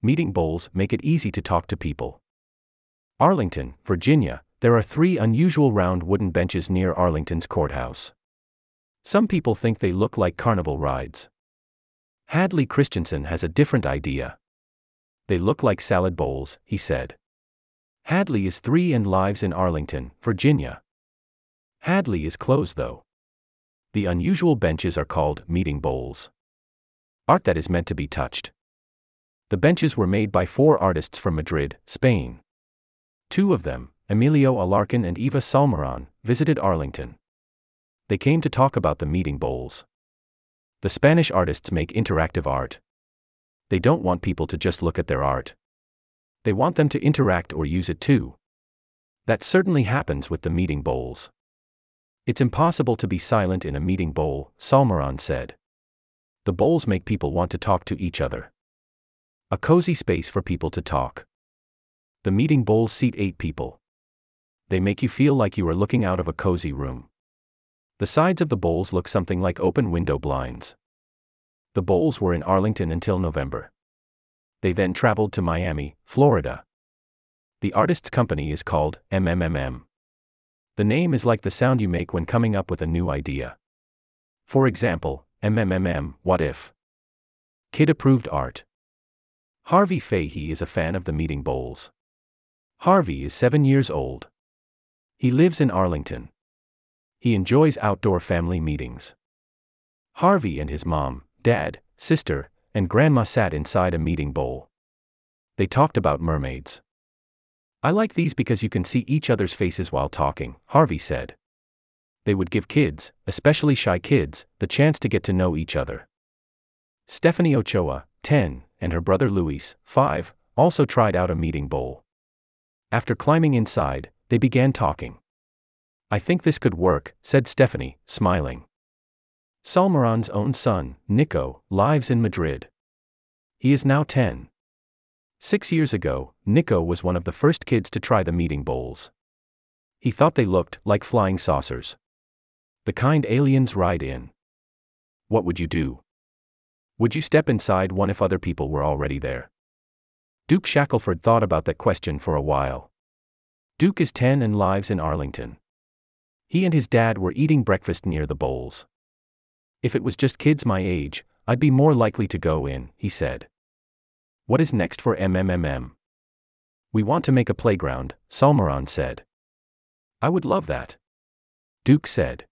Meeting bowls make it easy to talk to people. Arlington, Virginia, there are three unusual round wooden benches near Arlington's courthouse. Some people think they look like carnival rides. Hadley Christensen has a different idea. They look like salad bowls, he said. Hadley is three and lives in Arlington, Virginia. Hadley is closed though. The unusual benches are called meeting bowls. Art that is meant to be touched. The benches were made by four artists from Madrid, Spain. Two of them, Emilio Alarcon and Eva Salmeron, visited Arlington. They came to talk about the meeting bowls. The Spanish artists make interactive art. They don't want people to just look at their art. They want them to interact or use it too. That certainly happens with the meeting bowls. It's impossible to be silent in a meeting bowl, Salmeron said. The bowls make people want to talk to each other. A cozy space for people to talk. The meeting bowls seat eight people. They make you feel like you are looking out of a cozy room. The sides of the bowls look something like open window blinds. The bowls were in Arlington until November. They then traveled to Miami, Florida. The artist's company is called MMMM. The name is like the sound you make when coming up with a new idea. For example, MMMM, what if? Kid approved art. Harvey Fahey is a fan of the meeting bowls. Harvey is seven years old. He lives in Arlington. He enjoys outdoor family meetings. Harvey and his mom, dad, sister, and grandma sat inside a meeting bowl. They talked about mermaids. I like these because you can see each other's faces while talking, Harvey said. They would give kids, especially shy kids, the chance to get to know each other. Stephanie Ochoa, 10, and her brother Luis, 5, also tried out a meeting bowl. After climbing inside, they began talking. I think this could work, said Stephanie, smiling. Salmeron's own son, Nico, lives in Madrid. He is now 10. Six years ago, Nico was one of the first kids to try the meeting bowls. He thought they looked like flying saucers. The kind aliens ride in. What would you do? Would you step inside one if other people were already there? Duke Shackelford thought about that question for a while. Duke is 10 and lives in Arlington. He and his dad were eating breakfast near the bowls. If it was just kids my age, I'd be more likely to go in, he said. What is next for MMMM? We want to make a playground, Salmeron said. I would love that. Duke said.